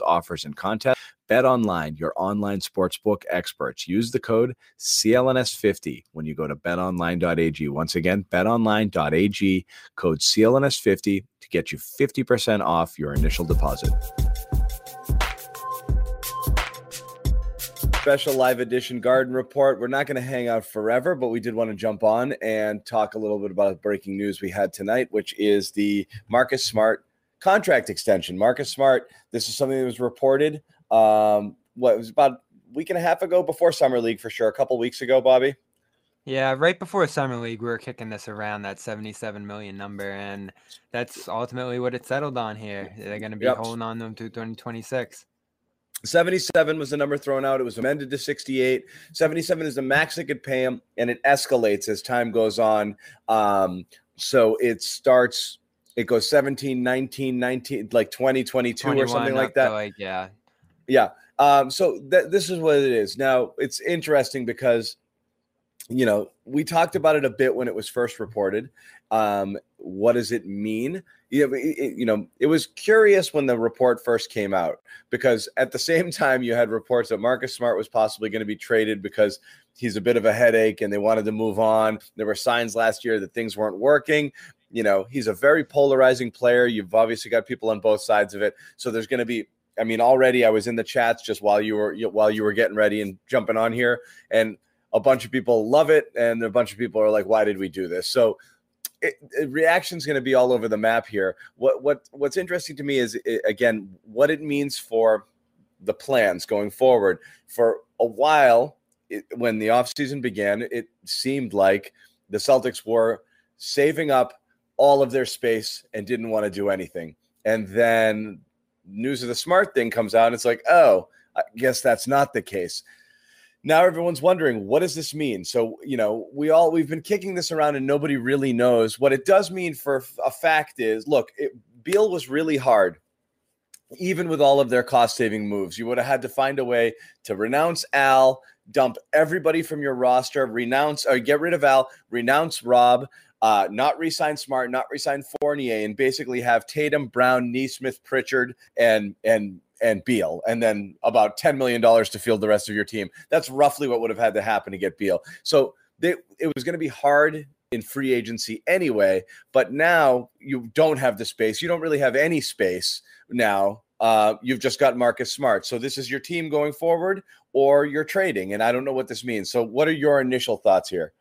offers, and contests. Bet Online, your online sportsbook experts. Use the code CLNS50 when you go to betonline.ag. Once again, betonline.ag, code CLNS50 to get you 50% off your initial deposit. Special live edition garden report. We're not going to hang out forever, but we did want to jump on and talk a little bit about breaking news we had tonight, which is the Marcus Smart contract extension. Marcus Smart, this is something that was reported um, what it was about a week and a half ago before summer league for sure. A couple weeks ago, Bobby. Yeah, right before summer league, we were kicking this around that 77 million number, and that's ultimately what it settled on here. They're going to be yep. holding on them to 2026. 77 was the number thrown out. It was amended to 68. 77 is the max they could pay him, and it escalates as time goes on. Um, so it starts, it goes 17, 19, 19, like 20, 22 or something like that. Like, yeah. Yeah. Um, so th- this is what it is. Now it's interesting because you know we talked about it a bit when it was first reported. Um, what does it mean? You know, it, you know, it was curious when the report first came out because at the same time you had reports that Marcus Smart was possibly going to be traded because he's a bit of a headache and they wanted to move on. There were signs last year that things weren't working. You know, he's a very polarizing player. You've obviously got people on both sides of it. So there's going to be I mean, already I was in the chats just while you were while you were getting ready and jumping on here, and a bunch of people love it, and a bunch of people are like, "Why did we do this?" So, it, it, reaction's going to be all over the map here. What what what's interesting to me is it, again what it means for the plans going forward. For a while, when the offseason began, it seemed like the Celtics were saving up all of their space and didn't want to do anything. And then news of the smart thing comes out and it's like, oh, I guess that's not the case. Now everyone's wondering, what does this mean? So, you know, we all we've been kicking this around and nobody really knows. What it does mean for a fact is, look, it, Beal was really hard. Even with all of their cost saving moves, you would have had to find a way to renounce Al, dump everybody from your roster, renounce or get rid of Al, renounce Rob, uh, not resign Smart, not resign Fournier, and basically have Tatum, Brown, Nesmith, Pritchard, and and and Beal, and then about ten million dollars to field the rest of your team. That's roughly what would have had to happen to get Beal. So they, it was going to be hard in free agency anyway. But now you don't have the space. You don't really have any space now. Uh, you've just got Marcus Smart. So this is your team going forward, or you're trading. And I don't know what this means. So what are your initial thoughts here?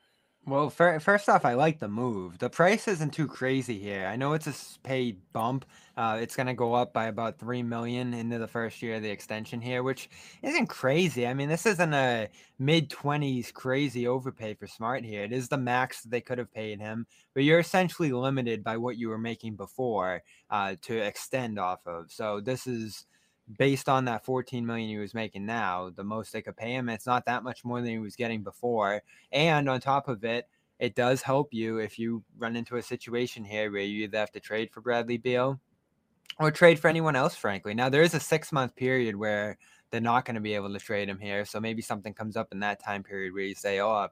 Well, first off, I like the move. The price isn't too crazy here. I know it's a paid bump. Uh, it's going to go up by about three million into the first year of the extension here, which isn't crazy. I mean, this isn't a mid twenties crazy overpay for Smart here. It is the max that they could have paid him, but you're essentially limited by what you were making before uh, to extend off of. So this is based on that 14 million he was making now, the most they could pay him. It's not that much more than he was getting before. And on top of it, it does help you if you run into a situation here where you either have to trade for Bradley Beal or trade for anyone else, frankly. Now, there is a six month period where they're not going to be able to trade him here. So maybe something comes up in that time period where you say, oh,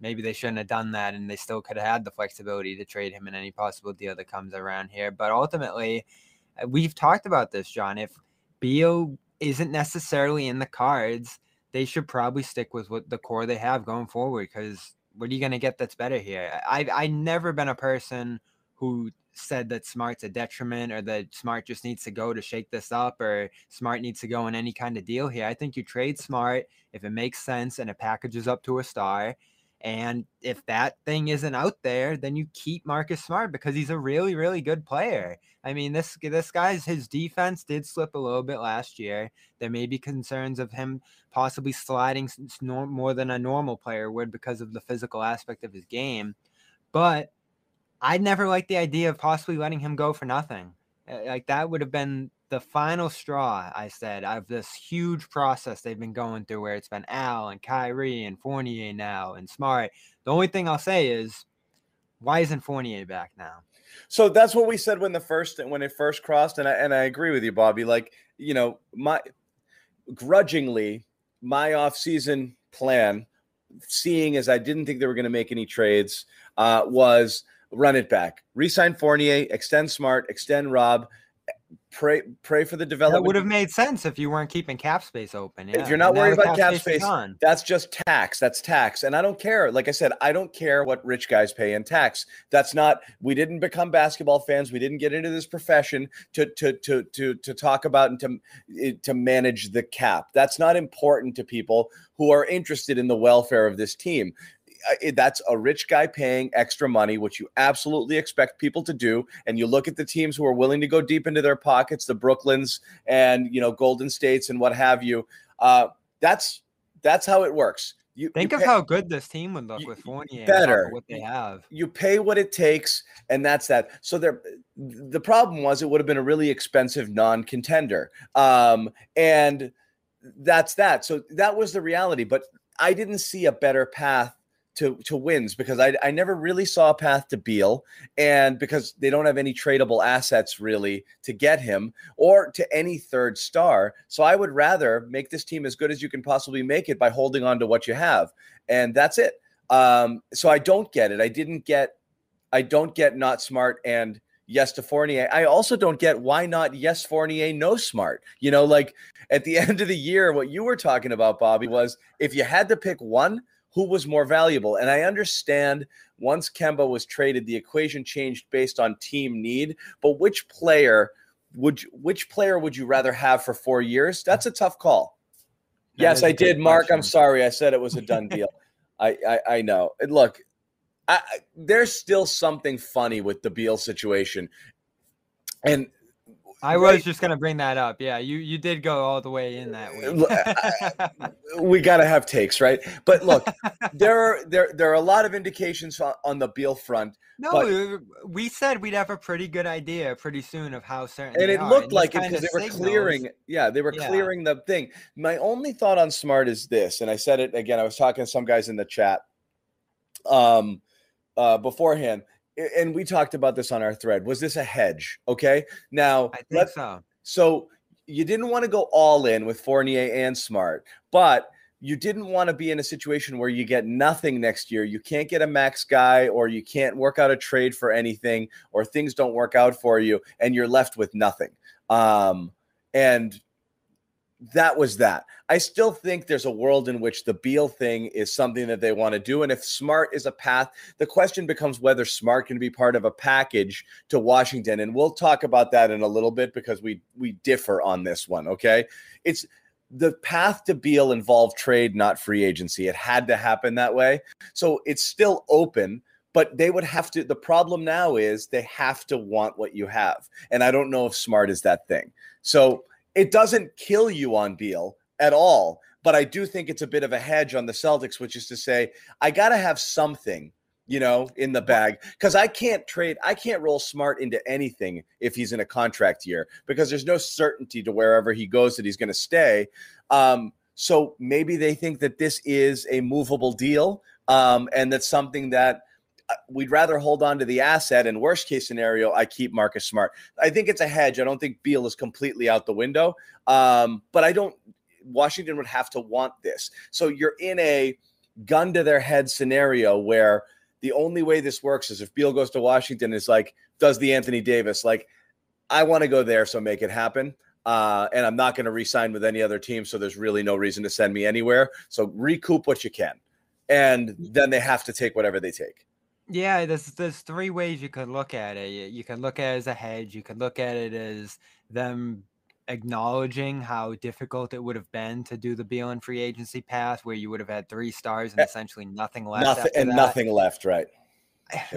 maybe they shouldn't have done that and they still could have had the flexibility to trade him in any possible deal that comes around here. But ultimately, uh, we've talked about this, John. If Beal isn't necessarily in the cards, they should probably stick with what the core they have going forward because what are you going to get that's better here? I've, I've never been a person who said that Smart's a detriment or that Smart just needs to go to shake this up or Smart needs to go in any kind of deal here. I think you trade Smart if it makes sense and it packages up to a star. And if that thing isn't out there, then you keep Marcus Smart because he's a really, really good player. I mean, this this guy's his defense did slip a little bit last year. There may be concerns of him possibly sliding more than a normal player would because of the physical aspect of his game. But I'd never liked the idea of possibly letting him go for nothing. Uh, like that would have been the final straw, I said, of this huge process they've been going through where it's been Al and Kyrie and Fournier now and Smart. The only thing I'll say is, why isn't Fournier back now? So that's what we said when the first when it first crossed, and I and I agree with you, Bobby. Like, you know, my grudgingly, my off-season plan, seeing as I didn't think they were going to make any trades, uh, was run it back. Resign Fournier, extend Smart, extend Rob, pray pray for the development. That would have made sense if you weren't keeping cap space open. Yeah. If you're not worried about cap, cap space, space that's just tax. That's tax. And I don't care. Like I said, I don't care what rich guys pay in tax. That's not we didn't become basketball fans. We didn't get into this profession to to to to to talk about and to eh, to manage the cap. That's not important to people who are interested in the welfare of this team that's a rich guy paying extra money, which you absolutely expect people to do. And you look at the teams who are willing to go deep into their pockets, the Brooklyns and you know Golden States and what have you. Uh, that's that's how it works. You think you of pay, how good this team would look with Fournier. Better what they have. You pay what it takes, and that's that. So there, the problem was it would have been a really expensive non-contender, um, and that's that. So that was the reality. But I didn't see a better path to to wins because I I never really saw a path to Beal and because they don't have any tradable assets really to get him or to any third star. So I would rather make this team as good as you can possibly make it by holding on to what you have. And that's it. Um, so I don't get it. I didn't get I don't get not smart and yes to Fournier. I also don't get why not yes Fournier, no smart. You know, like at the end of the year, what you were talking about, Bobby, was if you had to pick one, who was more valuable. And I understand once Kemba was traded, the equation changed based on team need. But which player would you, which player would you rather have for four years? That's a tough call. That yes, I did, Mark. Question. I'm sorry. I said it was a done deal. I, I, I know. And look, I, there's still something funny with the Beal situation, and I was right. just gonna bring that up. Yeah, you you did go all the way in that way. we gotta have takes, right? But look, there are there there are a lot of indications on, on the Beal front. No, but, we said we'd have a pretty good idea pretty soon of how certain. And it looked and like it because they were signals. clearing. Yeah, they were yeah. clearing the thing. My only thought on Smart is this, and I said it again. I was talking to some guys in the chat. Um, uh, beforehand and we talked about this on our thread. Was this a hedge? Okay. Now, I think so. So you didn't want to go all in with Fournier and Smart, but you didn't want to be in a situation where you get nothing next year. You can't get a max guy, or you can't work out a trade for anything, or things don't work out for you, and you're left with nothing. Um, and that was that. I still think there's a world in which the Beal thing is something that they want to do. And if Smart is a path, the question becomes whether Smart can be part of a package to Washington. And we'll talk about that in a little bit because we we differ on this one. Okay. It's the path to Beal involved trade, not free agency. It had to happen that way. So it's still open but they would have to the problem now is they have to want what you have and i don't know if smart is that thing so it doesn't kill you on Beal at all. But I do think it's a bit of a hedge on the Celtics, which is to say, I got to have something, you know, in the bag because I can't trade, I can't roll smart into anything if he's in a contract year because there's no certainty to wherever he goes that he's going to stay. Um, so maybe they think that this is a movable deal um, and that's something that we'd rather hold on to the asset. And worst case scenario, I keep Marcus Smart. I think it's a hedge. I don't think Beal is completely out the window. Um, but I don't. Washington would have to want this. So you're in a gun to their head scenario where the only way this works is if Beal goes to Washington, is like, does the Anthony Davis, like, I want to go there, so make it happen. Uh, and I'm not going to re-sign with any other team, so there's really no reason to send me anywhere. So recoup what you can, and then they have to take whatever they take. Yeah, there's there's three ways you could look at it. You, you could look at it as a hedge. You could look at it as them acknowledging how difficult it would have been to do the Beal and free agency path, where you would have had three stars and eh, essentially nothing left. Nothing and that. nothing left, right?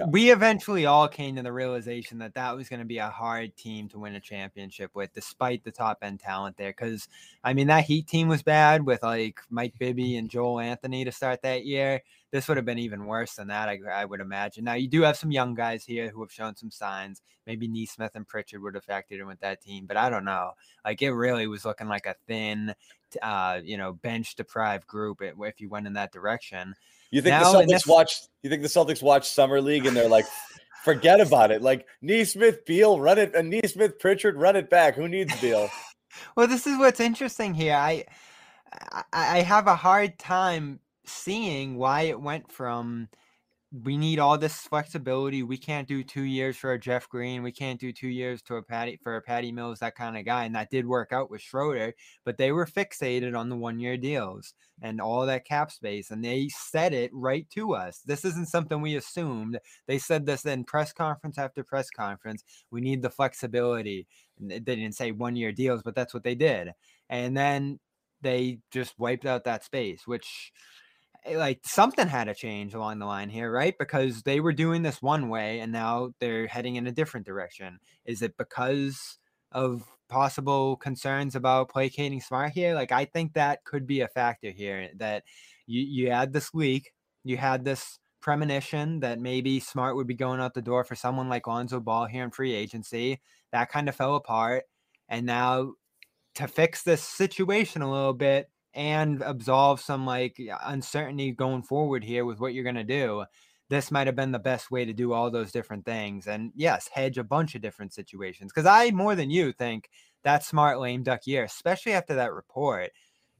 We eventually all came to the realization that that was going to be a hard team to win a championship with, despite the top end talent there. Because I mean, that Heat team was bad with like Mike Bibby and Joel Anthony to start that year this would have been even worse than that, I, I, would imagine. Now, you do have some young guys here who have shown some signs. Maybe Nesmith and Pritchard would have factored in with that team, but I don't know. Like, it really was looking like a thin, uh, you know, bench deprived group if you went in that direction. You think now, the Celtics this- watch? You think the Celtics watch summer league and they're like, forget about it. Like Nesmith, Beal, run it, uh, and Nesmith, Pritchard, run it back. Who needs Beal? well, this is what's interesting here. I I have a hard time seeing why it went from we need all this flexibility. We can't do two years for a Jeff Green. We can't do two years to a Patty for a Patty Mills, that kind of guy. And that did work out with Schroeder, but they were fixated on the one year deals and all that cap space. And they said it right to us. This isn't something we assumed. They said this in press conference after press conference. We need the flexibility. And They didn't say one year deals, but that's what they did. And then they just wiped out that space, which Eh, like something had to change along the line here, right? Because they were doing this one way and now they're heading in a different direction. Is it because of possible concerns about placating Smart here? Like I think that could be a factor here that you you had this leak, you had this premonition that maybe Smart would be going out the door for someone like Lonzo Ball here in free agency. That kind of fell apart. And now to fix this situation a little bit, and absolve some like uncertainty going forward here with what you're going to do this might have been the best way to do all those different things and yes hedge a bunch of different situations because i more than you think that smart lame duck year especially after that report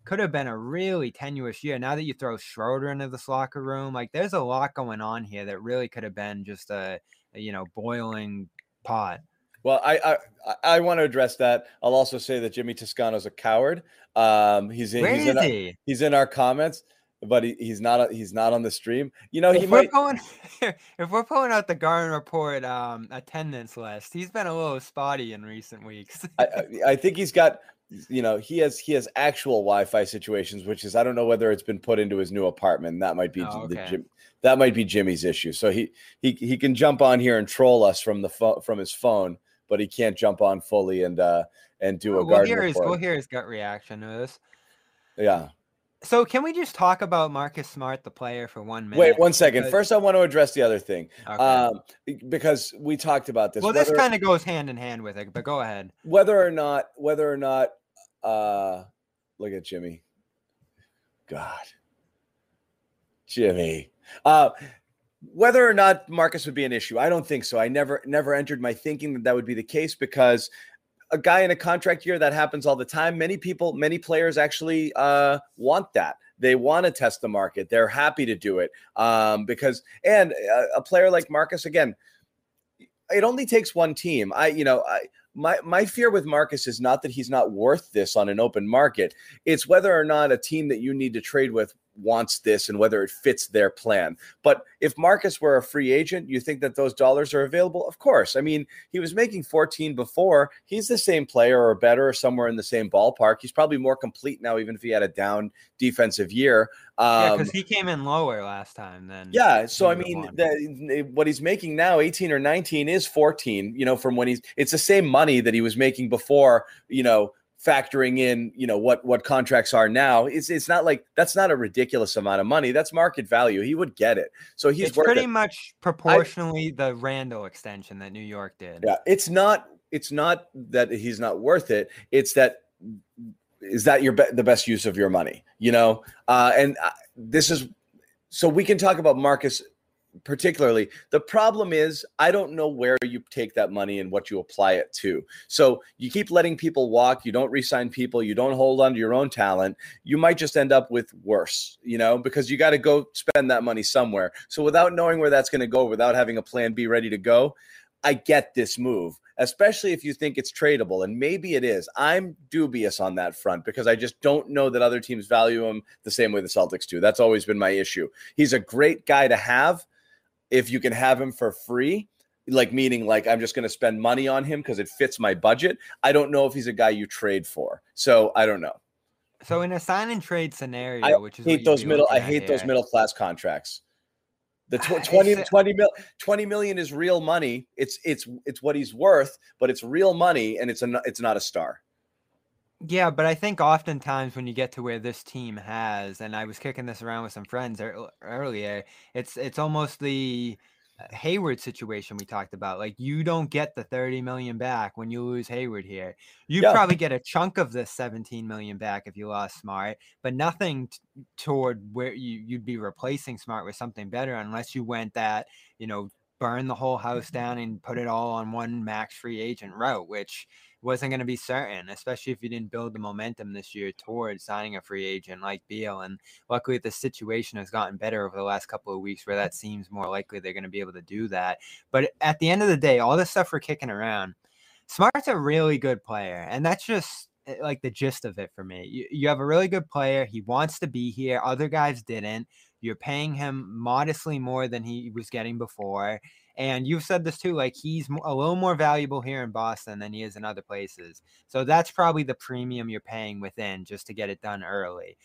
could have been a really tenuous year. Now that you throw schroeder into this locker room like there's a lot going on here that really could have been just a, a you know boiling pot well, I I, I want to address that. I'll also say that Jimmy Toscano's a coward. Um, he's in, Where he's is in our, he's in our comments, but he, he's not he's not on the stream. You know, if he we're might. Pulling, if we're pulling out the Garden Report um, attendance list, he's been a little spotty in recent weeks. I, I think he's got you know he has he has actual wi-fi situations which is i don't know whether it's been put into his new apartment that might be oh, okay. the, that might be jimmy's issue so he he he can jump on here and troll us from the phone from his phone but he can't jump on fully and uh and do a we'll guard. Hear his, we'll hear his gut reaction to this. Yeah. So can we just talk about Marcus Smart, the player, for one minute? Wait one second. Because... First, I want to address the other thing, okay. um, because we talked about this. Well, whether, this kind of goes hand in hand with it, but go ahead. Whether or not, whether or not, uh, look at Jimmy. God, Jimmy. Uh, whether or not Marcus would be an issue, I don't think so. I never never entered my thinking that that would be the case because a guy in a contract year that happens all the time. Many people, many players actually uh, want that. They want to test the market. They're happy to do it um, because, and a, a player like Marcus, again, it only takes one team. I, you know, I my my fear with Marcus is not that he's not worth this on an open market. It's whether or not a team that you need to trade with wants this and whether it fits their plan. But if Marcus were a free agent, you think that those dollars are available? Of course. I mean, he was making 14 before. He's the same player or better or somewhere in the same ballpark. He's probably more complete now, even if he had a down defensive year. Um, yeah, because he came in lower last time. Then yeah, so I mean, the, what he's making now, 18 or 19, is 14. You know, from when he's it's the same money that he was making before. You know, factoring in you know what what contracts are now it's it's not like that's not a ridiculous amount of money. That's market value. He would get it. So he's pretty it. much proportionally I, the Randle extension that New York did. Yeah it's not it's not that he's not worth it. It's that is that your be- the best use of your money you know? Uh and uh, this is so we can talk about Marcus particularly. The problem is, I don't know where you take that money and what you apply it to. So you keep letting people walk, you don't resign people, you don't hold on to your own talent. You might just end up with worse, you know, because you got to go spend that money somewhere. So without knowing where that's going to go, without having a plan B ready to go, I get this move especially if you think it's tradable. And maybe it is. I'm dubious on that front because I just don't know that other teams value him the same way the Celtics do. That's always been my issue. He's a great guy to have if you can have him for free. Like meaning, like I'm just going to spend money on him because it fits my budget. I don't know if he's a guy you trade for, so I don't know. So in a sign and trade scenario, I which is hate those middle, I hate here. those middle class contracts. The tw- uh, 20, 20, mil, 20 million is real money. It's it's it's what he's worth, but it's real money and it's a it's not a star. Yeah, but I think oftentimes when you get to where this team has, and I was kicking this around with some friends earlier, it's it's almost the uh, Hayward situation we talked about. Like you don't get the 30 million back when you lose Hayward here. You yeah. probably get a chunk of this 17 million back if you lost Smart, but nothing t- toward where you you'd be replacing Smart with something better unless you went that, you know, burn the whole house mm-hmm. down and put it all on one max free agent route, which wasn't going to be certain, especially if you didn't build the momentum this year towards signing a free agent like Beal. And luckily, the situation has gotten better over the last couple of weeks where that seems more likely they're going to be able to do that. But at the end of the day, all this stuff we're kicking around, Smart's a really good player. And that's just eh, like the gist of it for me. You, you have a really good player. He wants to be here. Other guys didn't. You're paying him modestly more than he was getting before and you've said this too, like he's a little more valuable here in Boston than he is in other places. So that's probably the premium you're paying within just to get it done early.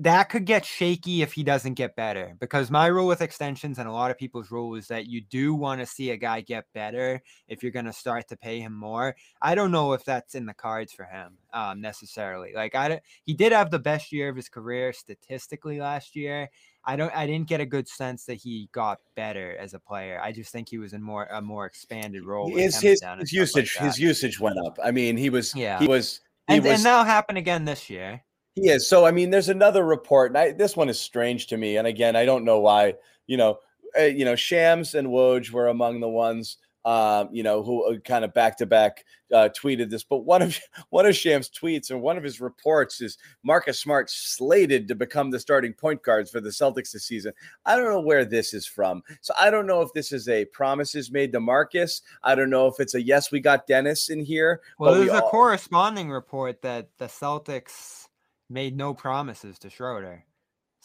That could get shaky if he doesn't get better because my rule with extensions and a lot of people's rule is that you do want to see a guy get better if you're going to start to pay him more. I don't know if that's in the cards for him um, necessarily. Like I, he did have the best year of his career statistically last year I don't I didn't get a good sense that he got better as a player. I just think he was in more a more expanded role. His his, his usage like his usage went up. I mean, he was yeah he was he and, was, and that'll happen again this year. He is. So I mean, there's another report, and I, this one is strange to me. And again, I don't know why. You know, uh, you know, Shams and Woj were among the ones um, you know, who uh, kind of back to back tweeted this. But one of one of Shams' tweets and one of his reports is Marcus Smart slated to become the starting point guards for the Celtics this season. I don't know where this is from. So I don't know if this is a promises made to Marcus. I don't know if it's a yes, we got Dennis in here. Well, there's we a all... corresponding report that the Celtics made no promises to Schroeder.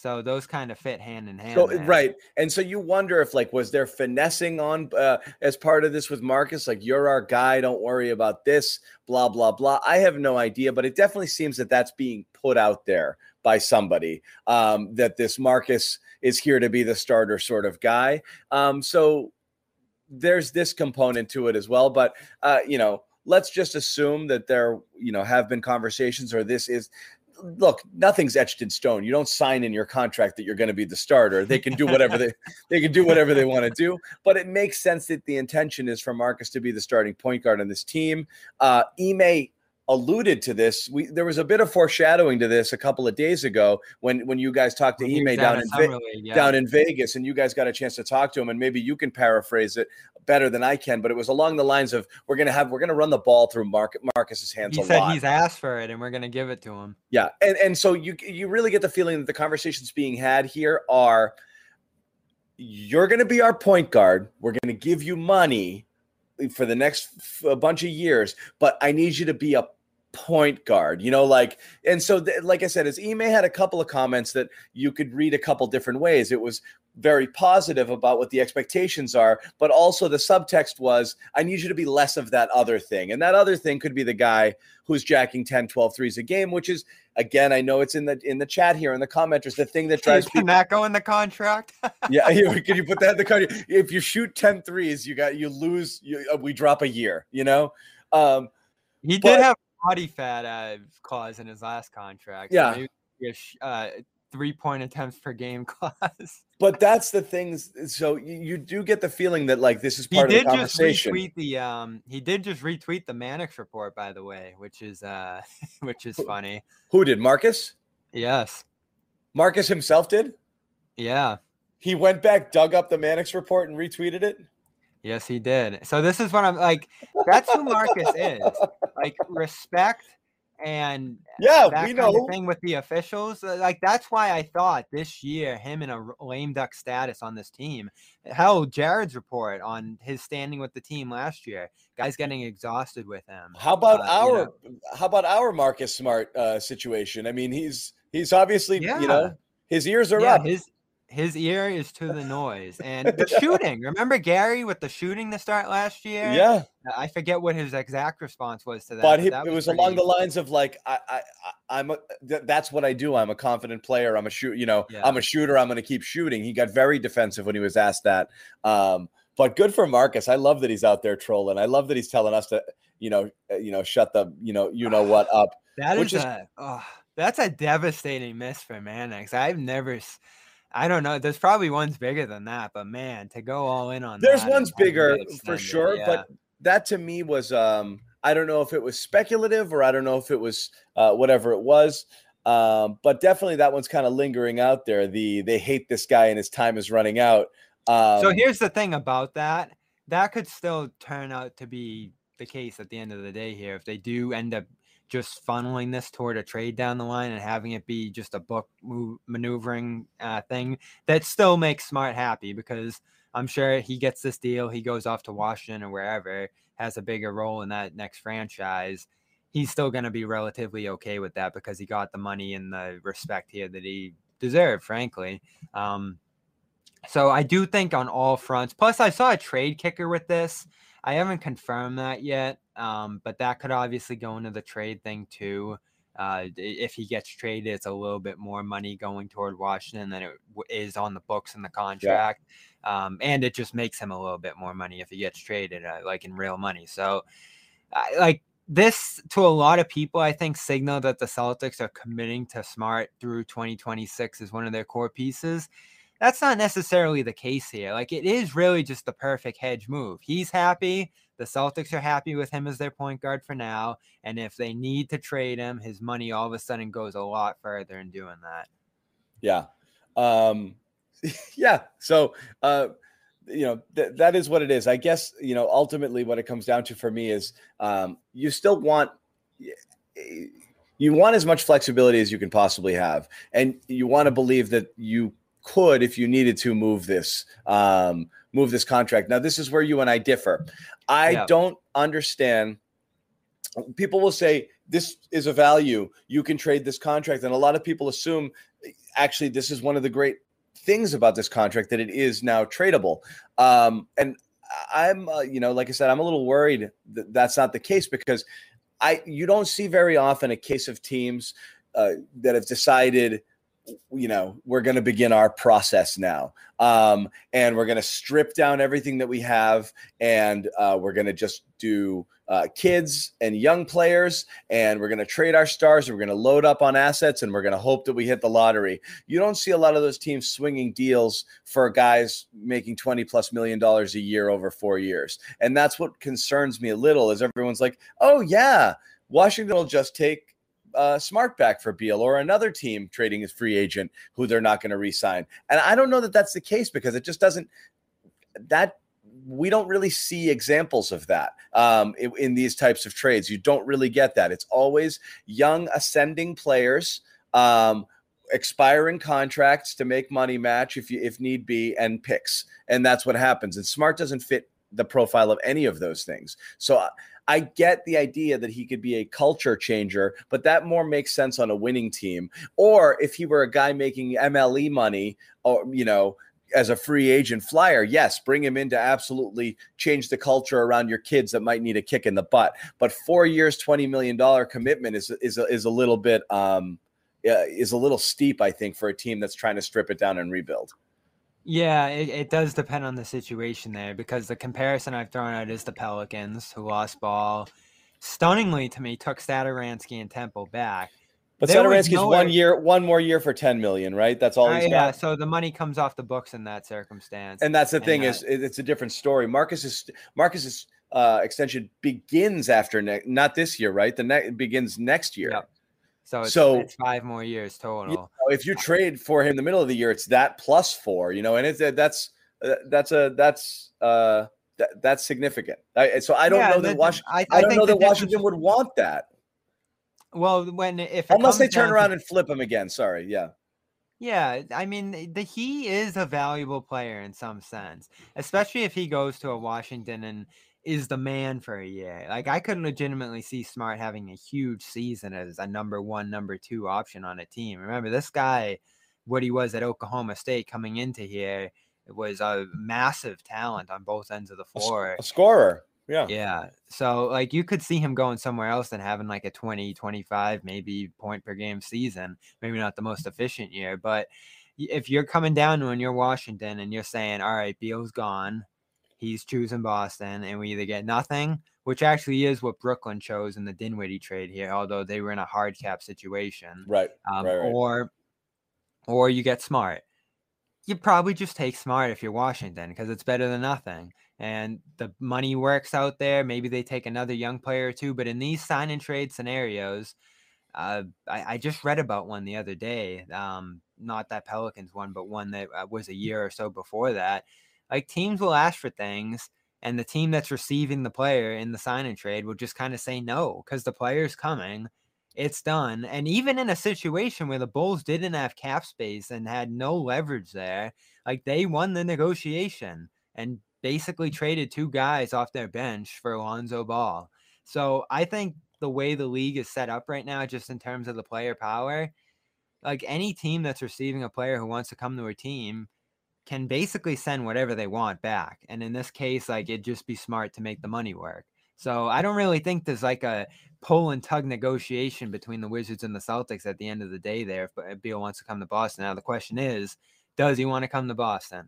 So those kind of fit hand in hand. So, right. And so you wonder if like was there finessing on uh, as part of this with Marcus like you're our guy, don't worry about this, blah blah blah. I have no idea, but it definitely seems that that's being put out there by somebody um, that this Marcus is here to be the starter sort of guy. Um, so there's this component to it as well, but uh, you know, let's just assume that there you know have been conversations or this is look, nothing's etched in stone. You don't sign in your contract that you're going to be the starter. They can do whatever they they can do whatever they want to do. But it makes sense that the intention is for Marcus to be the starting point guard on this team. Uh, Ime alluded to this. We there was a bit of foreshadowing to this a couple of days ago when when you guys talked to Ime down in Ve- yeah. down in Vegas, and you guys got a chance to talk to him, and maybe you can paraphrase it better than I can. But it was along the lines of we're gonna have we're gonna run the ball through Mark, Marcus's hands. He said lot. he's asked for it, and we're gonna give it to him. Yeah, and and so you you really get the feeling that the conversations being had here are. You're going to be our point guard. We're going to give you money for the next f- bunch of years, but I need you to be a point guard, you know, like, and so, th- like I said, as Ime had a couple of comments that you could read a couple different ways. It was very positive about what the expectations are, but also the subtext was, I need you to be less of that other thing. And that other thing could be the guy who's jacking 10, 12 threes a game, which is, again, I know it's in the, in the chat here in the commenters, the thing that drives Can people. that go in the contract? yeah. Can you put that in the contract? If you shoot 10 threes, you got, you lose, you, uh, we drop a year, you know? Um, he did have body fat uh, clause in his last contract. Yeah. So uh, three point attempts per game clause. But that's the things. So you, you, do get the feeling that like this is part of the conversation. Just retweet the um, he did just retweet the Mannix report, by the way, which is uh, which is funny. Who did Marcus? Yes. Marcus himself did. Yeah. He went back, dug up the Mannix report, and retweeted it. Yes, he did. So this is what I'm like. That's who Marcus is. Like respect and yeah, that we know. of thing with the officials. uh, Like that's why I thought this year him in a lame duck status on this team. Hell, Jared's report on his standing with the team last year. Guys getting exhausted with him. How about Uh, you our know. how about our Marcus Smart uh, situation? I mean, he's he's obviously Yeah. you know his ears are yeah, up. his his ear is to the noise and the shooting. Remember Gary with the shooting to start last year? yeah, I forget what his exact response was to that. but he, that it was along the lines of like I, I I- I'm a, th- that's what I do. I'm a confident player. I'm a shoot. You know, Yeah. I'm a shooter. I'm going to keep shooting. He got very defensive when he was asked that. Um, but good for Marcus. I love that he's out there trolling. I love that he's telling us to you know uh, you know shut the you know you know what up. That is is- a oh, that's a devastating miss for Mannix. I've never s- I don't know. There's probably ones bigger than that, but man, to go all in on There's ones bigger for sure, yeah. but that to me was um I don't know if it was speculative or I don't know if it was uh, whatever it was. Um, but definitely that one's kind of lingering out there. The they hate this guy and his time is running out. Um, so here's the thing about that. That could still turn out to be the case at the end of the day here. If they do end up just funneling this toward a trade down the line and having it be just a book move, maneuvering uh, thing, that still makes Smart happy because I'm sure he gets this deal. He goes off to Washington or wherever, has a bigger role in that next franchise. He's still going to be relatively okay with that because he got the money and the respect here that he deserved, frankly. Um, so I do think on all fronts. Plus, I saw a trade kicker with this. I haven't confirmed that yet, um, but that could obviously go into the trade thing too. Uh, if he gets traded, it's a little bit more money going toward Washington than it w- is on the books in the contract, um, and it just makes him a little bit more money if he gets traded, uh, like in real money. So, I like this to a lot of people, I think signal that the Celtics are committing to Smart through 2026 as one of their core pieces that's not necessarily the case here. Like it is really just the perfect hedge move. He's happy. The Celtics are happy with him as their point guard for now. And if they need to trade him, his money all of a sudden goes a lot further in doing that. Yeah. Um, yeah. So, uh, you know, th- that is what it is. I guess, you know, ultimately what it comes down to for me is um, you still want, you want as much flexibility as you can possibly have. And you want to believe that you could, if you needed to move this, um, move this contract. Now, this is where you and I differ. I Yeah. don't understand people will say this is a value you can trade this contract and a lot of people assume actually this is one of the great things about this contract that it is now tradable um, and i'm uh, you know like i said i'm a little worried that that's not the case because i you don't see very often a case of teams uh, that have decided you know we're going to begin our process now. Um, and we're going to strip down everything that we have and uh, we're going to just do uh, kids and young players and we're going to trade our stars we're going to load up on assets and we're going to hope that we hit the lottery. You don't see a lot of those teams swinging deals for guys making 20 plus million dollars a year over four years. And that's what concerns me a little is everyone's like oh yeah washington will just take uh, Smart back for Beal or another team trading his free agent who they're not going to re-sign. And I don't know that that's the case because it just doesn't that we don't really see examples of that um, in, in these types of trades. You don't really get that. It's always young ascending players. Um, expiring contracts to make money match if you if need be and picks and that's what happens and smart doesn't fit the profile of any of those things so I- get the idea that he could be a culture changer, but that more makes sense on a winning team. Or if he were a guy making MLE money, or you know, as a free agent flyer, yes, bring him in to absolutely change the culture around your kids that might need a kick in the butt. But four years, twenty million dollar commitment is is a, is a little bit um, is a little steep, I think, for a team that's trying to strip it down and rebuild. Yeah, it, it does depend on the situation there because the comparison I've thrown out is the Pelicans who lost ball stunningly to me, took Satoransky and Temple back. But Satoransky's nowhere- one year, one more year for ten million, right? That's all Uh, yeah, got. so the money comes off the books in that circumstance. And that's the And, thing uh, is, it's a different story. Marcus's Marcus's uh, extension begins after next, not this year, right? The next begins next year. Yep. So it's, So- it's five more years total. You know, if you trade for him in the middle of the year, it's that plus four. You know, and it's that's uh, that's a that's uh that, that's significant. I, so I don't Yeah, know the- that Washington. I, I, don't think know that Washington would want that Well, when if it unless they turn down to- around and flip him again. Sorry, yeah. Yeah, I mean, the he is a valuable player in some sense, especially if he goes to a Washington and is the man for a year. Like I couldn't legitimately see Smart having a huge season as a number one, number two option on a team. Remember, this guy, what he was at Oklahoma State coming into here, was a massive talent on both ends of the floor. a scorer. Yeah. Yeah. So like you could see him going somewhere else and having like a 20, 25, maybe point per game season. Maybe not the most efficient year, but if you're coming down when you're Washington and you're saying, all right, Beal's gone, he's choosing Boston, and we either get nothing, which actually is what Brooklyn chose in the Dinwiddie trade here, although they were in a hard cap situation Right. um, Right, right. or or you get smart. You probably just take smart if you're Washington because it's better than nothing. And the money works out there. Maybe they take another young player or two. But in these sign and trade scenarios, uh, I, I just read about one the other day. Um, not that Pelicans one, but one that uh, was a year or so before that. Like teams will ask for things, and the team that's receiving the player in the sign and trade will just kind of say no because the player's coming it's done. And even in a situation where the Bulls didn't have cap space and had no leverage there, like they won the negotiation and basically traded two guys off their bench for Alonzo Ball. So I think the way the league is set up right now, just in terms of the player power, like any team that's receiving a player who wants to come to a team can basically send whatever they want back. And in this case, like it'd just be smart to make the money work. So I don't really think there's like a pull and tug negotiation between the Wizards and the Celtics at the end of the day there if if Beal wants to come to Boston. Now the question is, does he want to come to Boston?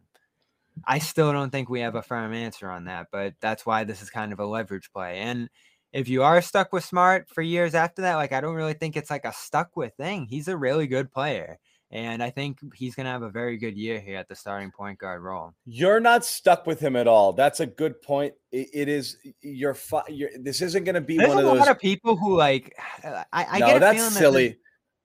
I still don't think we have a firm answer on that, but that's why this is kind of a leverage play. And if you are stuck with Smart for years after that, like I don't really think it's like a stuck with thing. He's a really good player. And I think he's going to have a very good year here at the starting point guard role. You're not stuck with him at all. That's a good point. It, it is. You're, fi- you're. This isn't going to be There's one of those. There's a lot of people who like. I, I no, get a that's feeling silly. the-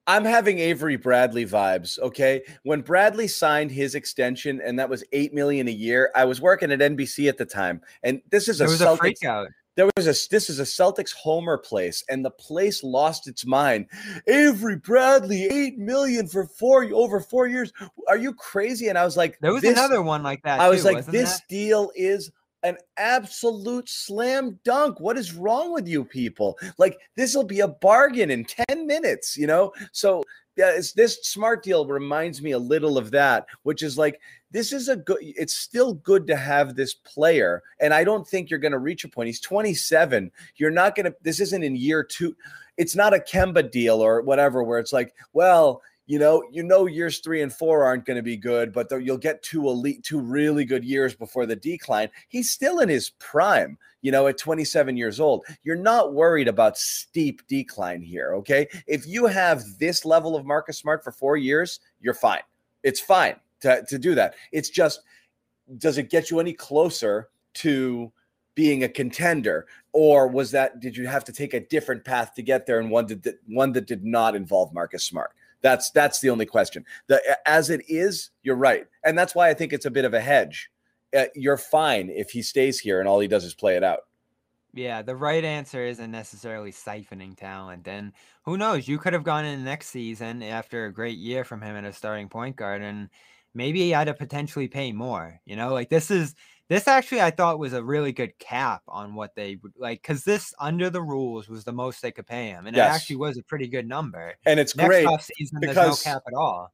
I'm having Avery Bradley vibes. Okay, when Bradley signed his extension, and that was eight million a year, I was working at NBC at the time, and this is a was a freak out. There was a this is a Celtics homer place, and the place lost its mind. Avery Bradley, eight million for four over four years. Are you crazy? And I was like, There was this- another one like that. I was too, like, this there? deal is an absolute slam dunk. What is wrong with you people? Like, this will be a bargain in 10 minutes, you know? So, yeah, this smart deal reminds me a little of that, which is like, this is a good, it's still good to have this player. And I don't think you're going to reach a point. He's 27. You're not going to, this isn't in year two. It's not a Kemba deal or whatever, where it's like, well, you know, you know, years three and four aren't going to be good, but you'll get two elite, two really good years before the decline. He's still in his prime, you know, at 27 years old. You're not worried about steep decline here. Okay. If you have this level of Marcus Smart for four years, you're fine. It's fine to, to do that. It's just, does it get you any closer to being a contender or was that did you have to take a different path to get there and one that one that did not involve Marcus Smart that's that's the only question. The as it is, you're right, and that's why I think it's a bit of a hedge. Uh, you're fine if he stays here and all he does is play it out. Yeah, the right answer isn't necessarily siphoning talent. And who knows? You could have gone in next season after a great year from him at a starting point guard, and maybe he had to potentially pay more. You know, like this is this actually I thought was a really good cap on what they would like because this under the rules was the most they could pay him, and Yes. it actually was a pretty good number. And it's Next great, there's because- no cap at all.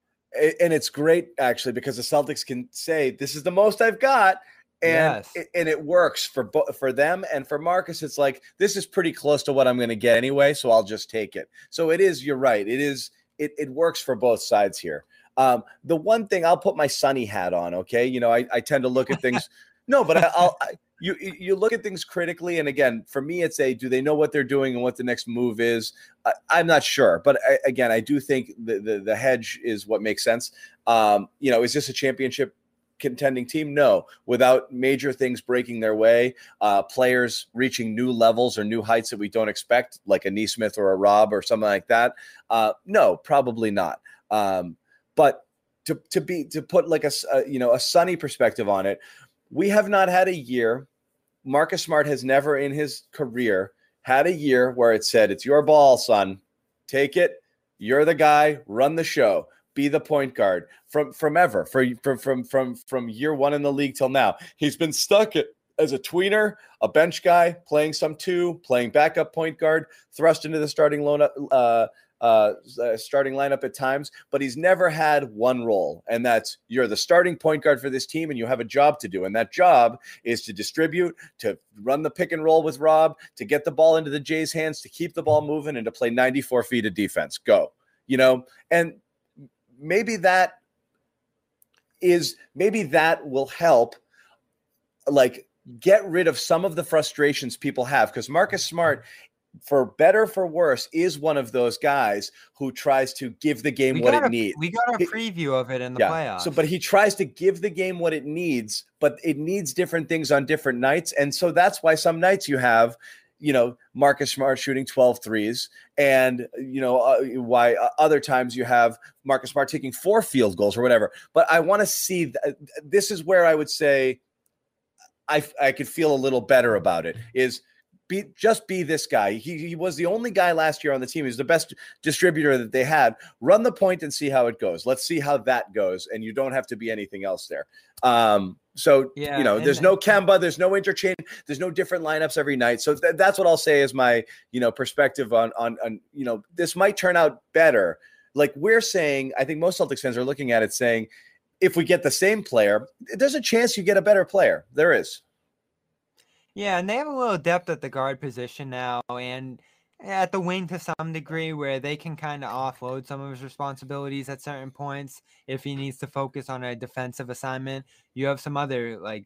and it's great actually because the Celtics can say this is the most I've got, and Yes. it, and it works for bo- for them and for Marcus. It's like this is pretty close to what I'm going to get anyway, so I'll just take it. So it is. You're right. It is. It it works for both sides here. Um, the one thing I'll put my sunny hat on. Okay, you know I, I tend to look at things. No, but I, I'll. I, you you look at things critically, and again, for me, it's a do they know what they're doing and what the next move is? I, I'm not sure, but I, again, I do think the, the the hedge is what makes sense. Um, you know, is this a championship contending team? No, without major things breaking their way, uh, players reaching new levels or new heights that we don't expect, like a Nesmith or a Rob or something like that. Uh, no, probably not. Um, but to to be to put like a, a you know a sunny perspective on it, we have not had a year. Marcus Smart has never in his career had a year where it said, "It's your ball, son. Take it. You're the guy. Run the show." be the point guard from from ever from from from from year one in the league till now. He's been stuck as a tweener, a bench guy, playing some two, playing backup point guard, thrust into the starting loan, uh, uh, uh, starting lineup at times, but he's never had one role, and that's you're the starting point guard for this team, and you have a job to do, and that job is to distribute, to run the pick and roll with Rob, to get the ball into the Jays' hands, to keep the ball moving, and to play 94 feet of defense. Go, you know, and maybe that is maybe that will help like get rid of some of the frustrations people have because Marcus Smart for better for worse is one of those guys who tries to give the game we what it a, needs. We got a preview of it in the yeah. playoffs. So but he tries to give the game what it needs, but it needs different things on different nights and so that's why some nights you have you know Marcus Smart shooting 12 threes and you know uh, why uh, other times you have Marcus Smart taking four field goals or whatever but I want to see th- this is where I would say I I could feel a little better about it is be just be this guy. He, he was the only guy last year on the team. He's the best distributor that they had. Run the point and see how it goes. Let's see how that goes. And you don't have to be anything else there. Um, so yeah, you know, there's no Kemba, there's no interchange, there's no different lineups every night. So th- that's what I'll say is my you know perspective on on on you know this might turn out better. Like we're saying, I think most Celtics fans are looking at it saying, if we get the same player, there's a chance you get a better player. There is. Yeah, and they have a little depth at the guard position now, and at the wing to some degree, where they can kind of offload some of his responsibilities at certain points if he needs to focus on a defensive assignment. You have some other like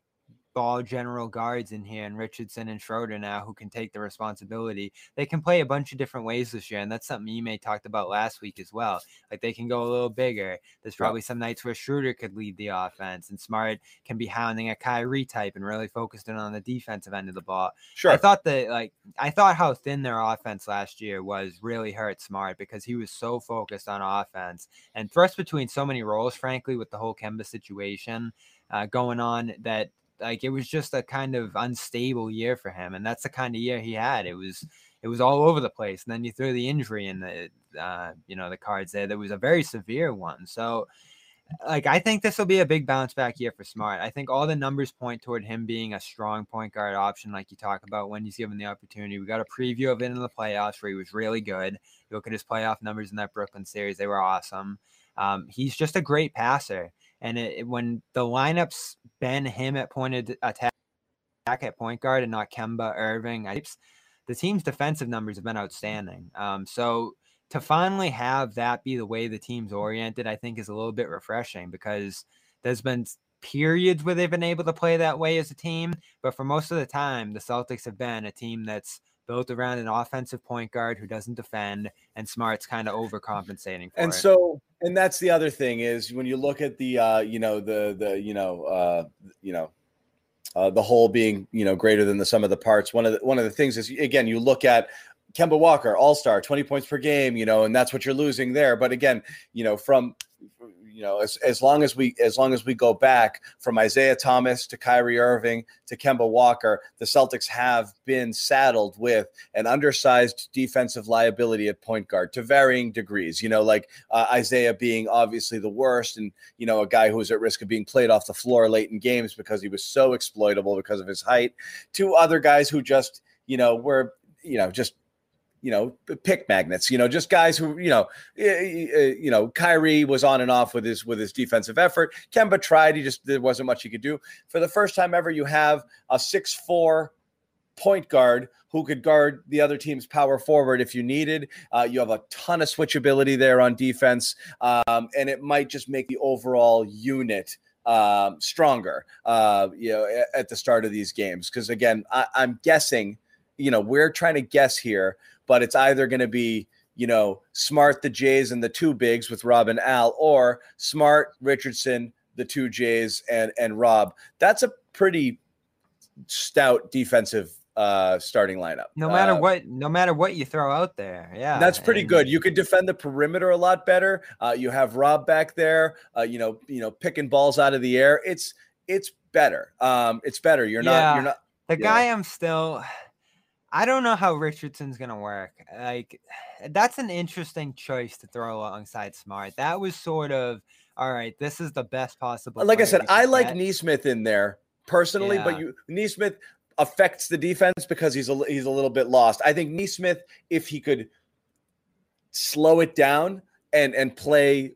ball general guards in here and Richardson and Schroeder now who can take the responsibility. They can play a bunch of different ways this year. And that's something you may talked about last week as well. Like they can go a little bigger. There's probably some nights where Schroeder could lead the offense and Smart can be hounding a Kyrie type and really focused in on the defensive end of the ball. Sure. I thought that like I thought how thin their offense last year was really hurt Smart because he was so focused on offense and thrust between so many roles, frankly, with the whole Kemba situation. Uh, going on that like it was just a kind of unstable year for him, and that's the kind of year he had. It was it was all over the place, and then you threw the injury in the uh, you know the cards there. There was a very severe one, so like I think this will be a big bounce back year for Smart. I think all the numbers point toward him being a strong point guard option, like you talk about when he's given the opportunity. We got a preview of it in the playoffs where he was really good. You look at his playoff numbers in that Brooklyn series; they were awesome. Um, he's just a great passer. And it, when the lineups been him at pointed attack at point guard and not Kemba Irving, the team's defensive numbers have been outstanding. Um, so to finally have that be the way the team's oriented, I think is a little bit refreshing because there's been periods where they've been able to play that way as a team, but for most of the time, the Celtics have been a team that's built around an offensive point guard who doesn't defend, and Smart's kind of overcompensating and it. so, and that's the other thing is when you look at the, uh, you know, the the you know, uh, you know, uh, the whole being you know greater than the sum of the parts. One of the one of the things is again you look at Kemba Walker, All Star, twenty points per game, you know, and that's what you're losing there. But again, you know, from you know, as, as long as we as long as we go back from Isaiah Thomas to Kyrie Irving to Kemba Walker, the Celtics have been saddled with an undersized defensive liability at point guard to varying degrees. You know, like uh, Isaiah being obviously the worst, and you know, a guy who was at risk of being played off the floor late in games because he was so exploitable because of his height. To other guys who just you know were you know just you know, pick magnets, you know, just guys who, you know, you know, Kyrie was on and off with his with his defensive effort. Kemba tried, he just there wasn't much he could do. For the first time ever, you have a six four point guard who could guard the other team's power forward if you needed. Uh, you have a ton of switchability there on defense, um, and it might just make the overall unit um, stronger. Uh, you know, at, at the start of these games, because again, I, I'm guessing. You know, we're trying to guess here but it's either going to be you know smart the Jays and the two bigs with Rob and Al, or smart Richardson the two Jays, and and Rob. That's a pretty stout defensive uh starting lineup. No matter Uh, what, no matter what you throw out there, yeah, that's pretty and- good. You could defend the perimeter a lot better. Uh, you have Rob back there. Uh, you know, you know, picking balls out of the air. It's it's better. Um, it's better. You're not. Yeah. You're not. The guy I'm still I don't know how Richardson's gonna work. Like that's an interesting choice to throw alongside Smart. That was sort of all right, this is the best possible. Like I said, I could like get. Nesmith in there personally, but Yeah. you Nesmith affects the defense because he's a he's a little bit lost. I think Nesmith, if he could slow it down and and play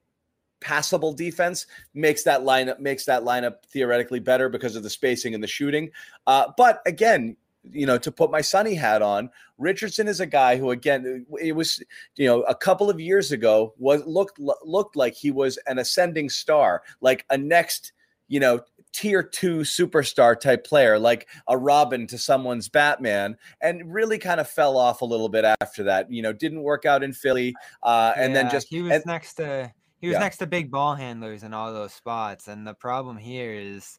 passable defense makes that lineup makes that lineup theoretically better because of the spacing and the shooting. Uh, but again, you know, to put my sunny hat on, Richardson is a guy who, again, it was you know a couple of years ago was looked looked like he was an ascending star, like a next you know tier two superstar type player, like a Robin to someone's Batman, and really kind of fell off a little bit after that. You know, didn't work out in Philly, uh, and then just he was and- next to he was Yeah. next to big ball handlers in all those spots. And the problem here is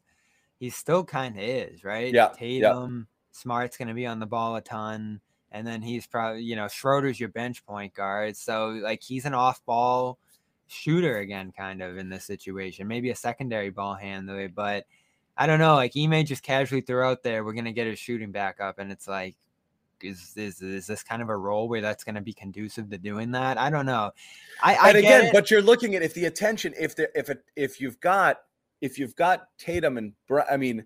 he still kind of is, right? Yeah, yeah. Smart's gonna be on the ball a ton. And then he's probably, you know, Schroeder's your bench point guard. So like he's an off ball shooter again, kind of in this situation. Maybe a secondary ball handler, but I don't know. Like Ime just casually threw out there, we're gonna get his shooting back up, and it's like, is is is this kind of a role where that's gonna be conducive to doing that? I don't know. I, I and again, but you're looking at if the attention, if the if it if you've got if you've got Tatum and I mean,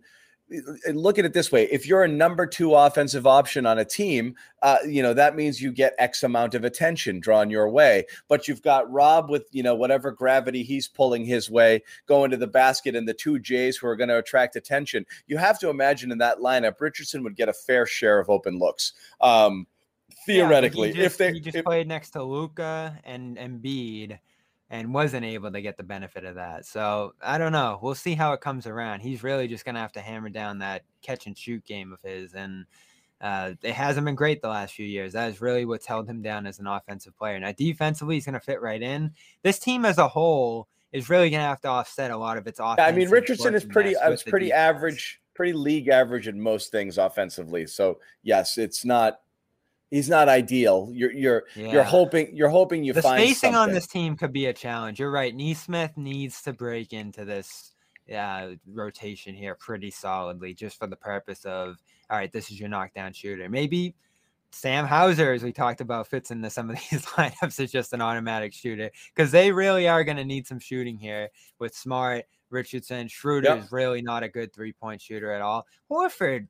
look at it this way: if you're a number two offensive option on a team, uh, you know that means you get X amount of attention drawn your way. But you've got Rob with you know whatever gravity he's pulling his way, going to the basket, and the two Jays who are going to attract attention. You have to imagine in that lineup, Richardson would get a fair share of open looks. Um, Yeah, theoretically, just- if they he just if- played next to Luka and Embiid and wasn't able to get the benefit of that. So I don't know. We'll see how it comes around. He's really just gonna have to hammer down that catch and shoot game of his, and uh, it hasn't been great the last few years. That is really what's held him down as an offensive player. Now defensively, he's gonna fit right in. This team as a whole is really gonna have to offset a lot of its offense. Yeah, I mean, Richardson is pretty. I was pretty average, pretty league average in most things offensively. So yes, it's not. He's not ideal. You're you're Yeah. you're hoping you're hoping you the find spacing on this team could be a challenge. You're right. Nesmith needs to break into this uh, rotation here pretty solidly, just for the purpose of all right, this is your knockdown shooter. Maybe Sam Hauser, as we talked about, fits into some of these lineups as just an automatic shooter because they really are going to need some shooting here with Smart, Richardson, Schroeder Yep. is really not a good three point shooter at all. Horford.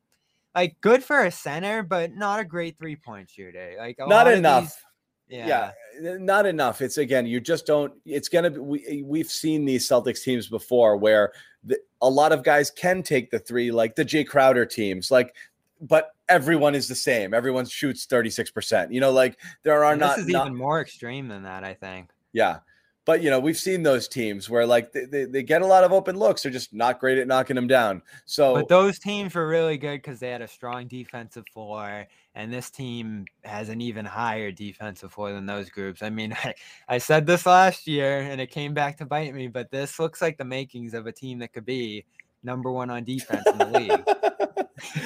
Like good for a center, but not a great three point shooter. Like a Not lot of these- enough. yeah. yeah. not enough. It's again, you just don't. It's gonna be. We, eh, we've seen these Celtics teams before where the, a lot of guys can take the three, like the Jae Crowder teams, like. But everyone is the same. Everyone shoots thirty six percent. You know, like there are And not. this is not even more extreme than that, I think. Yeah. But you know, we've seen those teams where like they, they, they get a lot of open looks. They're just not great at knocking them down. So But those teams were really good because they had a strong defensive floor, and this team has an even higher defensive floor than those groups. I mean, I, I said this last year, and it came back to bite me. But this looks like the makings of a team that could be number one on defense in the league.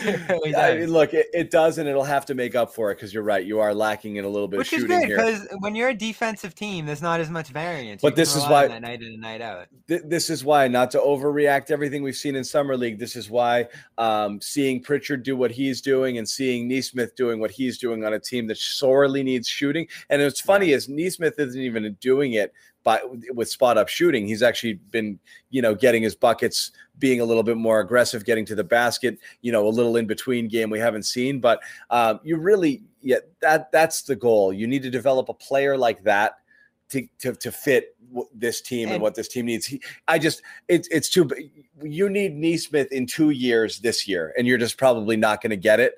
It really I mean, look, it, it does, and it'll have to make up for it because you're right. You are lacking in a little bit Which of is shooting good here. because when you're a defensive team, there's not as much variance. But this is why- night in and night out. Th- this is why not to overreact everything we've seen in summer league. This is why um, seeing Pritchard do what he's doing and seeing Nesmith doing what he's doing on a team that sorely needs shooting. And it's funny is Nesmith isn't even doing it by with spot up shooting. He's actually been you know getting his buckets, being a little bit more aggressive, getting to the basket. You know, a little in between game we haven't seen, but um, you really yeah that that's the goal. You need to develop a player like that to to, to fit this team and, And- what this team needs. He, I just it's it's too you need Nesmith in two years this year, and you're just probably not going to get it.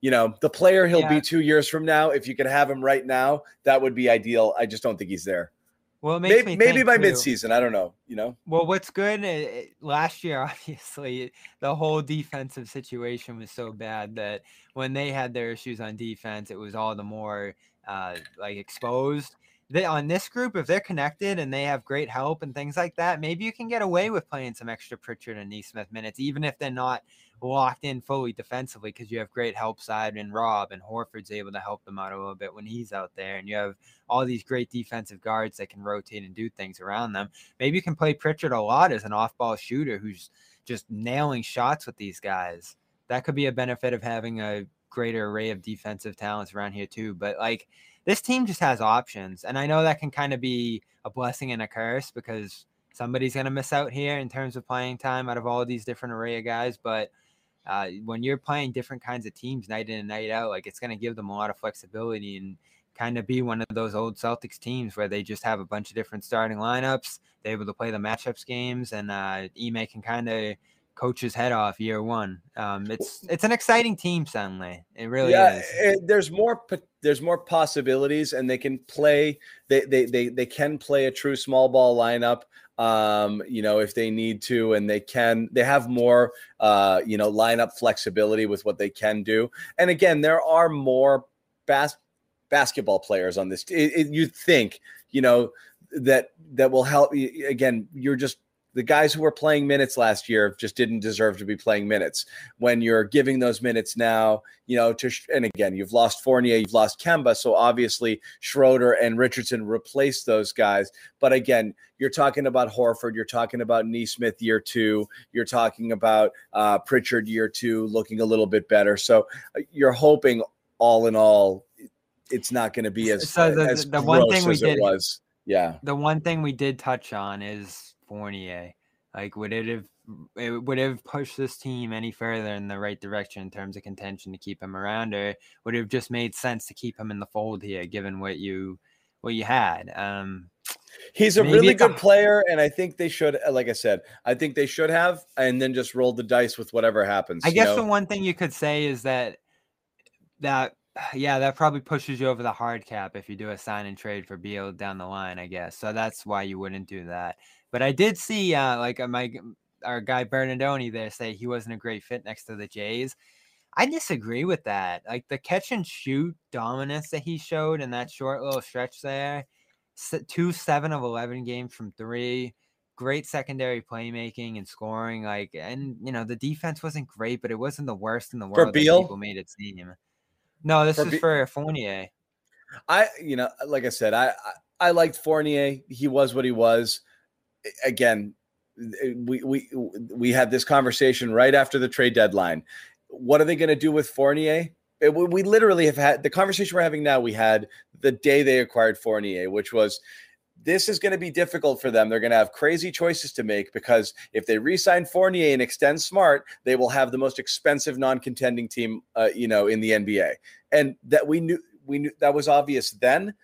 You know, the player he'll be two years from now. If you could have him right now, that would be ideal. I just don't think he's there. Well, it Maybe, maybe by midseason. I don't know. You know, Well, what's good uh, last year, obviously, the whole defensive situation was so bad that when they had their issues on defense, it was all the more uh, like exposed. They on this group, if they're connected and they have great help and things like that, maybe you can get away with playing some extra Pritchard and Nesmith minutes, even if they're not locked in fully defensively, because you have great help side and Rob and Horford's able to help them out a little bit when he's out there, and you have all these great defensive guards that can rotate and do things around them. Maybe you can play Pritchard a lot as an off-ball shooter who's just nailing shots with these guys. That could be a benefit of having a greater array of defensive talents around here too. But like this team just has options. And I know that can kind of be a blessing and a curse because somebody's going to miss out here in terms of playing time out of all these different array of guys. But uh, when you're playing different kinds of teams night in and night out, like it's going to give them a lot of flexibility and kind of be one of those old Celtics teams where they just have a bunch of different starting lineups. They're able to play the matchups games, and uh, Ime can kind of coach's head off year one. Um, it's it's an exciting team suddenly. It really yeah, is. It, there's more there's more possibilities, and they can play. They they they they can play a true small ball lineup. Um, you know, if they need to, and they can. They have more. Uh, you know, lineup flexibility with what they can do. And again, there are more bas- basketball players on this. It, it, you think, you know, that that will help. Again, you're just the guys who were playing minutes last year just didn't deserve to be playing minutes. When you're giving those minutes now, you know, to and again, you've lost Fournier, you've lost Kemba, so obviously Schroeder and Richardson replaced those guys. But again, you're talking about Horford, you're talking about Nesmith year two, you're talking about uh, Pritchard year two, looking a little bit better. So uh, you're hoping, all in all, it's not going to be as so the, as the one thing we did was. Yeah, the one thing we did touch on is Fournier. Like, would it have it would have pushed this team any further in the right direction in terms of contention to keep him around, or would it have just made sense to keep him in the fold here, given what you what you had? Um, He's a really good player, and I think they should, like I said, I think they should have, and then just roll the dice with whatever happens. I guess know? the one thing you could say is that that yeah, that probably pushes you over the hard cap if you do a sign and trade for Beal down the line, I guess. So that's why you wouldn't do that. But I did see uh, like uh, my our guy Bernardoni there say he wasn't a great fit next to the Jays. I disagree with that. Like the catch and shoot dominance that he showed in that short little stretch there, two seven of eleven games from three, great secondary playmaking and scoring. Like, and you know the defense wasn't great, but it wasn't the worst in the world. For Beal, people made it seem. No, this for is Be- for Fournier. I, you know, like I said, I, I I liked Fournier. He was what he was again, we we we had this conversation right after the trade deadline. What are they going to do with Fournier? It, we literally have had the conversation we're having now. We had the day they acquired Fournier, which was this is going to be difficult for them. They're going to have crazy choices to make because if they re-sign Fournier and extend Smart, they will have the most expensive non-contending team, uh, you know, in the NBA. And that we knew we knew that was obvious then.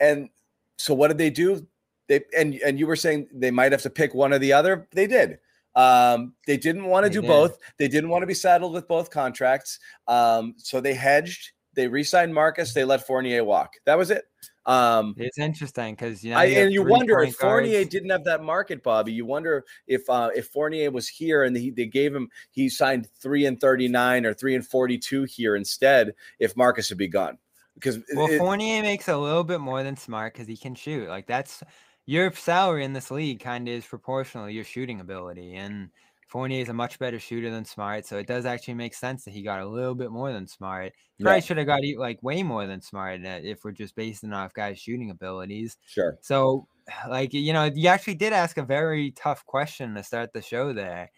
And so what did they do? They and and you were saying they might have to pick one or the other. They did. Um, they didn't want to do did. both. They didn't want to be saddled with both contracts. Um, so they hedged. They re-signed Marcus. They let Fournier walk. That was it. Um, it's interesting because you know, I, and you wonder if Fournier guards. didn't have that market, Bobby. You wonder if uh, if Fournier was here and he, they gave him he signed three and thirty nine or three and forty two here instead. If Marcus would be gone, because well, it, Fournier makes a little bit more than Smart because he can shoot. Like that's your salary in this league kind of is proportional to your shooting ability. And Fournier is a much better shooter than Smart, so it does actually make sense that he got a little bit more than Smart. Probably yeah. should have got like way more than Smart uh, if we're just basing off guys' shooting abilities. Sure. So, like you know, you actually did ask a very tough question to start the show. There,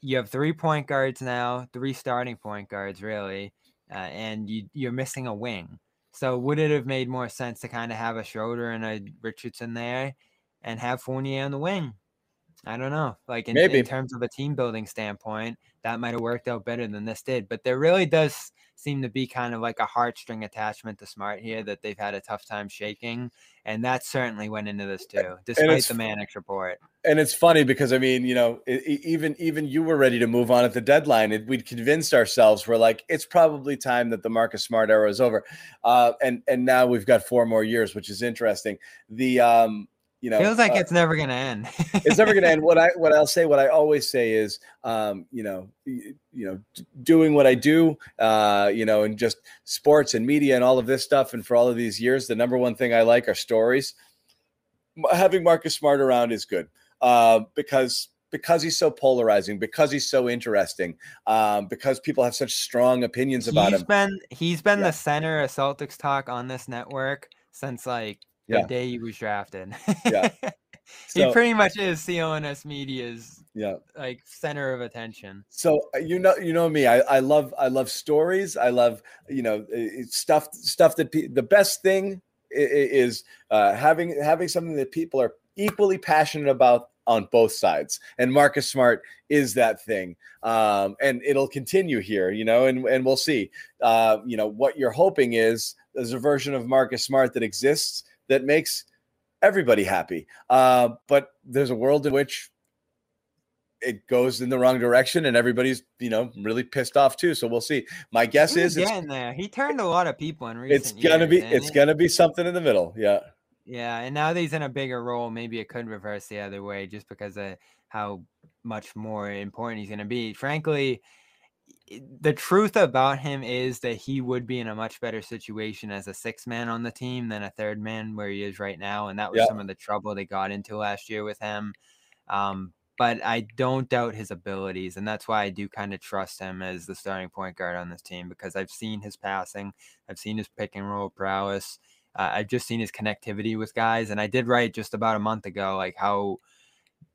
you have three point guards now, three starting point guards, really, uh, and you you're missing a wing. So would it have made more sense to kind of have a Schroeder and a Richardson there and have Fournier on the wing? I don't know. Like in, in, terms of a team building standpoint, that might have worked out better than this did. But there really does seem to be kind of like a heartstring attachment to Smart here that they've had a tough time shaking, and that certainly went into this too, despite the Mannix report. And it's funny because I mean, you know, it, even even you were ready to move on at the deadline. It, we'd convinced ourselves we're like, it's probably time that the Marcus Smart era is over, uh, and and now we've got four more years, which is interesting. The um, you know, feels like uh, it's never going to end. it's never going to end. What I what I'll say, what I always say is, um, you know, you, you know, doing what I do, uh, you know, and just sports and media and all of this stuff, and for all of these years, the number one thing I like are stories. Having Marcus Smart around is good uh, because because he's so polarizing, because he's so interesting, um, because people have such strong opinions about he's him. Been, he's been Yeah. the center of Celtics talk on this network since like the day he was drafted. Yeah. he pretty much is CLNS Media's Yeah. like center of attention. So uh, you know, you know me. I, I love, I love stories. I love, you know, stuff, stuff that pe- the best thing is uh, having having something that people are equally passionate about on both sides. And Marcus Smart is that thing, um, and it'll continue here. You know, and and we'll see. Uh, you know, what you're hoping is there's a version of Marcus Smart that exists that makes everybody happy. Uh, but there's a world in which it goes in the wrong direction and everybody's you know really pissed off too so we'll see my guess He is getting there. He turned a lot of people in recent it's gonna be it's and- gonna be something in the middle yeah Yeah, and now that he's in a bigger role, maybe it could reverse the other way just because of how much more important he's going to be. Frankly, the truth about him is that he would be in a much better situation as a six man on the team than a third man where he is right now. And that was some of the trouble they got into last year with him. Um, but I don't doubt his abilities, and that's why I do kind of trust him as the starting point guard on this team because I've seen his passing, I've seen his pick and roll prowess, uh, I've just seen his connectivity with guys, and I did write just about a month ago like how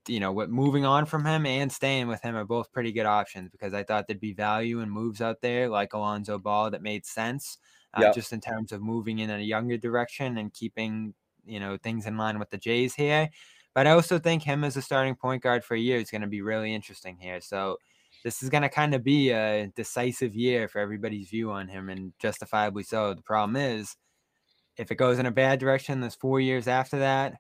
you know what moving on from him and staying with him are both pretty good options because I thought there'd be value and moves out there like Alonzo Ball that made sense, uh, Yeah. just in terms of moving in a younger direction and keeping you know things in line with the Jays here. But I also think him as a starting point guard for a year is going to be really interesting here. So this is going to kind of be a decisive year for everybody's view on him, and justifiably so. The problem is, if it goes in a bad direction, there's four years after that.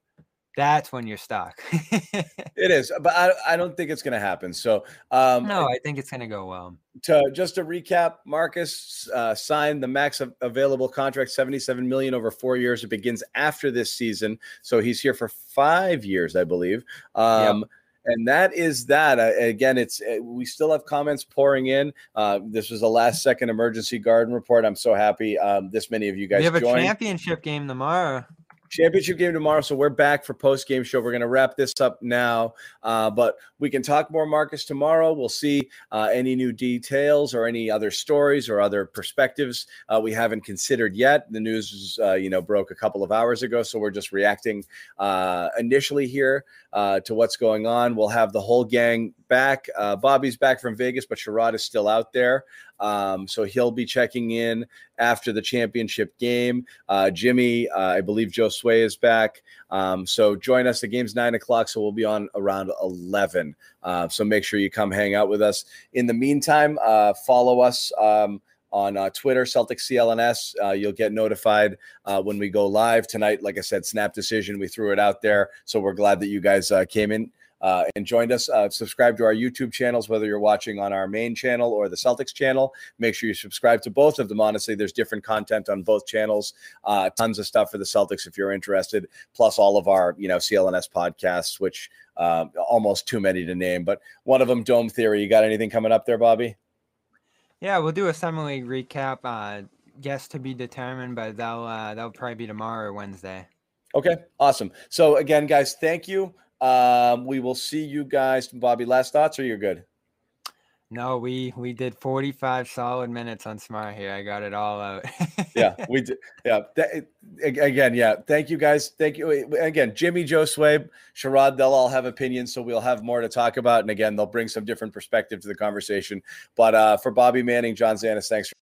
That's when you're stuck. it is but i, I don't think it's gonna happen so um no, I think it's going to go well. to just to recap marcus uh, signed the max av- available contract 77 million over four years it begins after this season so he's here for five years i believe um And that is that. Uh, again, it's uh, we still have comments pouring in. Uh, this was a last second emergency garden report. I'm so happy um, this many of you guys We have a championship game tomorrow. Championship game tomorrow. So we're back for post game show. We're going to wrap this up now, uh, but we can talk more Marcus tomorrow. We'll see uh, any new details or any other stories or other perspectives uh, we haven't considered yet. The news, uh, you know, broke a couple of hours ago, so we're just reacting uh, initially here uh, to what's going on. We'll have the whole gang back. Uh, Bobby's back from Vegas, but Sherrod is still out there. Um, so he'll be checking in after the championship game. Uh, Jimmy, uh, I believe Joe Sway is back. Um, so join us. The game's nine o'clock, so we'll be on around 11. Uh, so make sure you come hang out with us. In the meantime, uh, follow us. Um, on uh, Twitter, Celtic CLNS. Uh, you'll get notified uh, when we go live tonight. Like I said, snap decision. We threw it out there. So we're glad that you guys uh, came in uh, and joined us. Uh, subscribe to our YouTube channels, whether you're watching on our main channel or the Celtics channel. Make sure you subscribe to both of them. Honestly, there's different content on both channels. Uh, tons of stuff for the Celtics if you're interested. Plus all of our, you know, CLNS podcasts, which uh, almost too many to name. But one of them, Dome Theory. You got anything coming up there, Bobby? Yeah, we'll do a league recap. Uh, guess to be determined, but that'll uh, that'll probably be tomorrow or Wednesday. Okay, awesome. So again, guys, thank you. Um, we will see you guys. Bobby, last thoughts, or you're good? No, we we did 45 solid minutes on Smart here. I got it all out. yeah, we did. Yeah, again, yeah. Thank you, guys. Thank you again, Jimmy, Joe Sway, Sherrod. They'll all have opinions, so we'll have more to talk about. And again, they'll bring some different perspective to the conversation. But uh, for Bobby Manning, John Zannis, thanks.